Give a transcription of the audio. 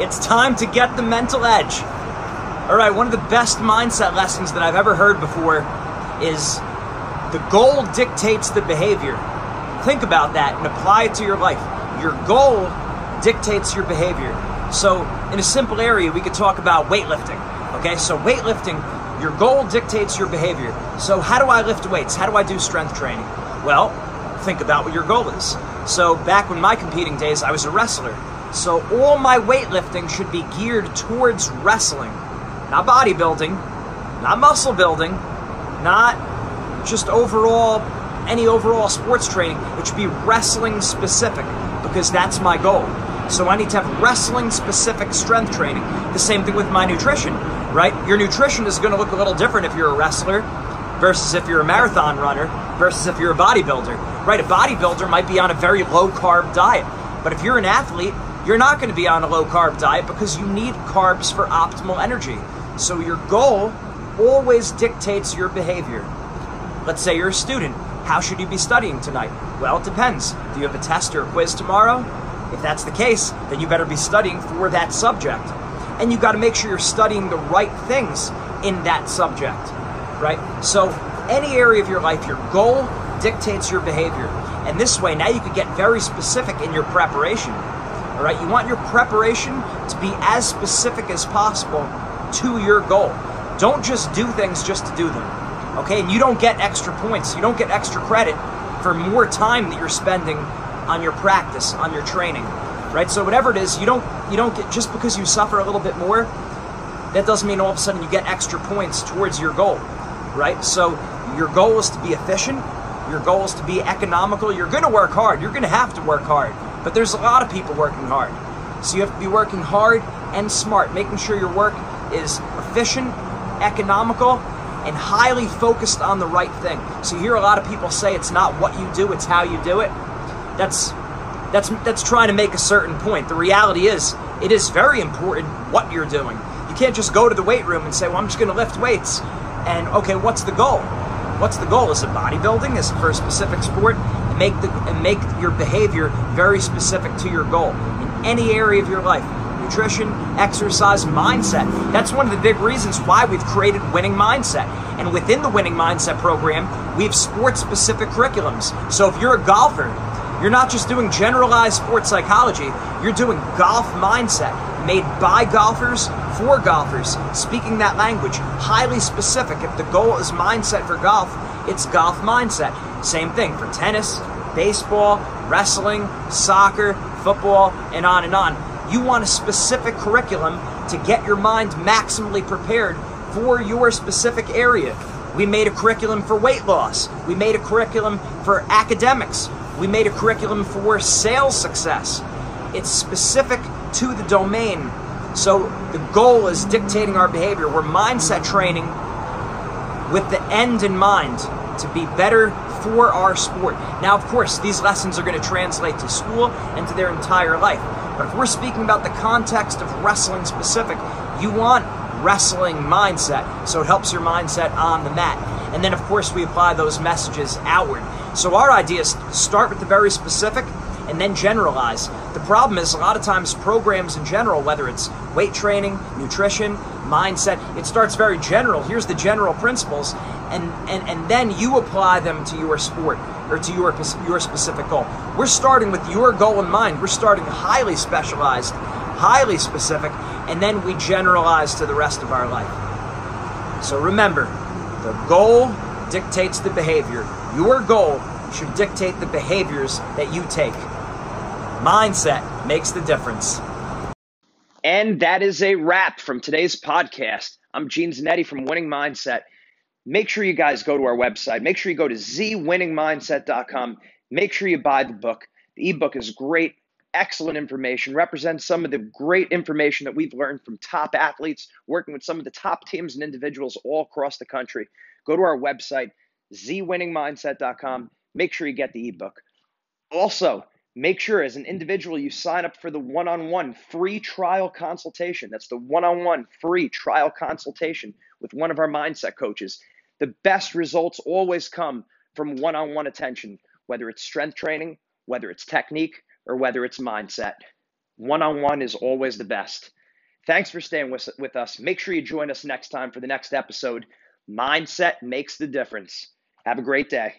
It's time to get the mental edge. All right, one of the best mindset lessons that I've ever heard before is the goal dictates the behavior. Think about that and apply it to your life. Your goal dictates your behavior. So, in a simple area, we could talk about weightlifting. Okay, so weightlifting, your goal dictates your behavior. So, how do I lift weights? How do I do strength training? Well, think about what your goal is. So, back when my competing days, I was a wrestler. So, all my weightlifting should be geared towards wrestling not bodybuilding, not muscle building, not just overall any overall sports training. It should be wrestling specific because that's my goal. So I need to have wrestling specific strength training. The same thing with my nutrition, right? Your nutrition is going to look a little different if you're a wrestler versus if you're a marathon runner versus if you're a bodybuilder, right? A bodybuilder might be on a very low carb diet, but if you're an athlete, you're not going to be on a low carb diet because you need carbs for optimal energy. So your goal always dictates your behavior. Let's say you're a student. How should you be studying tonight? Well, it depends. Do you have a test or a quiz tomorrow? If that's the case, then you better be studying for that subject. And you got to make sure you're studying the right things in that subject, right? So, any area of your life, your goal dictates your behavior. And this way, now you can get very specific in your preparation. All right, you want your preparation to be as specific as possible to your goal. Don't just do things just to do them. Okay? And you don't get extra points. You don't get extra credit for more time that you're spending on your practice, on your training. Right? So whatever it is, you don't you don't get just because you suffer a little bit more, that doesn't mean all of a sudden you get extra points towards your goal. Right? So your goal is to be efficient, your goal is to be economical. You're going to work hard. You're going to have to work hard. But there's a lot of people working hard. So you have to be working hard and smart, making sure your work is efficient, economical, and highly focused on the right thing. So you hear a lot of people say it's not what you do, it's how you do it. That's that's that's trying to make a certain point. The reality is it is very important what you're doing. You can't just go to the weight room and say, "Well, I'm just going to lift weights." And okay, what's the goal? What's the goal? Is it bodybuilding? Is it for a specific sport? Make the and make your behavior very specific to your goal in any area of your life nutrition, exercise, mindset. That's one of the big reasons why we've created Winning Mindset. And within the Winning Mindset program, we have sports specific curriculums. So if you're a golfer, you're not just doing generalized sports psychology, you're doing golf mindset made by golfers for golfers, speaking that language, highly specific. If the goal is mindset for golf, it's golf mindset. Same thing for tennis, baseball, wrestling, soccer, football, and on and on. You want a specific curriculum to get your mind maximally prepared for your specific area. We made a curriculum for weight loss. We made a curriculum for academics. We made a curriculum for sales success. It's specific to the domain. So the goal is dictating our behavior. We're mindset training with the end in mind to be better for our sport. Now, of course, these lessons are going to translate to school and to their entire life. But if we're speaking about the context of wrestling specific, you want wrestling mindset. So it helps your mindset on the mat. And then, of course, we apply those messages outward. So our idea is start with the very specific and then generalize. The problem is a lot of times programs in general, whether it's weight training, nutrition, mindset, it starts very general. Here's the general principles, and, and, and then you apply them to your sport or to your, your specific goal. We're starting with your goal in mind. We're starting highly specialized, highly specific, and then we generalize to the rest of our life. So remember, the goal dictates the behavior. Your goal should dictate the behaviors that you take. Mindset makes the difference. And that is a wrap from today's podcast. I'm Gene Zanetti from Winning Mindset make sure you guys go to our website. Make sure you go to zwinningmindset.com. Make sure you buy the book. The ebook is great, excellent information, represents some of the great information that we've learned from top athletes, working with some of the top teams and individuals all across the country. Go to our website, zwinningmindset.com. Make sure you get the ebook. Also, make sure as an individual you sign up for the one on one free trial consultation. That's the one on one free trial consultation with one of our mindset coaches. The best results always come from one on one attention, whether it's strength training, whether it's technique, or whether it's mindset. One on one is always the best. Thanks for staying with, with us. Make sure you join us next time for the next episode. Mindset makes the difference. Have a great day.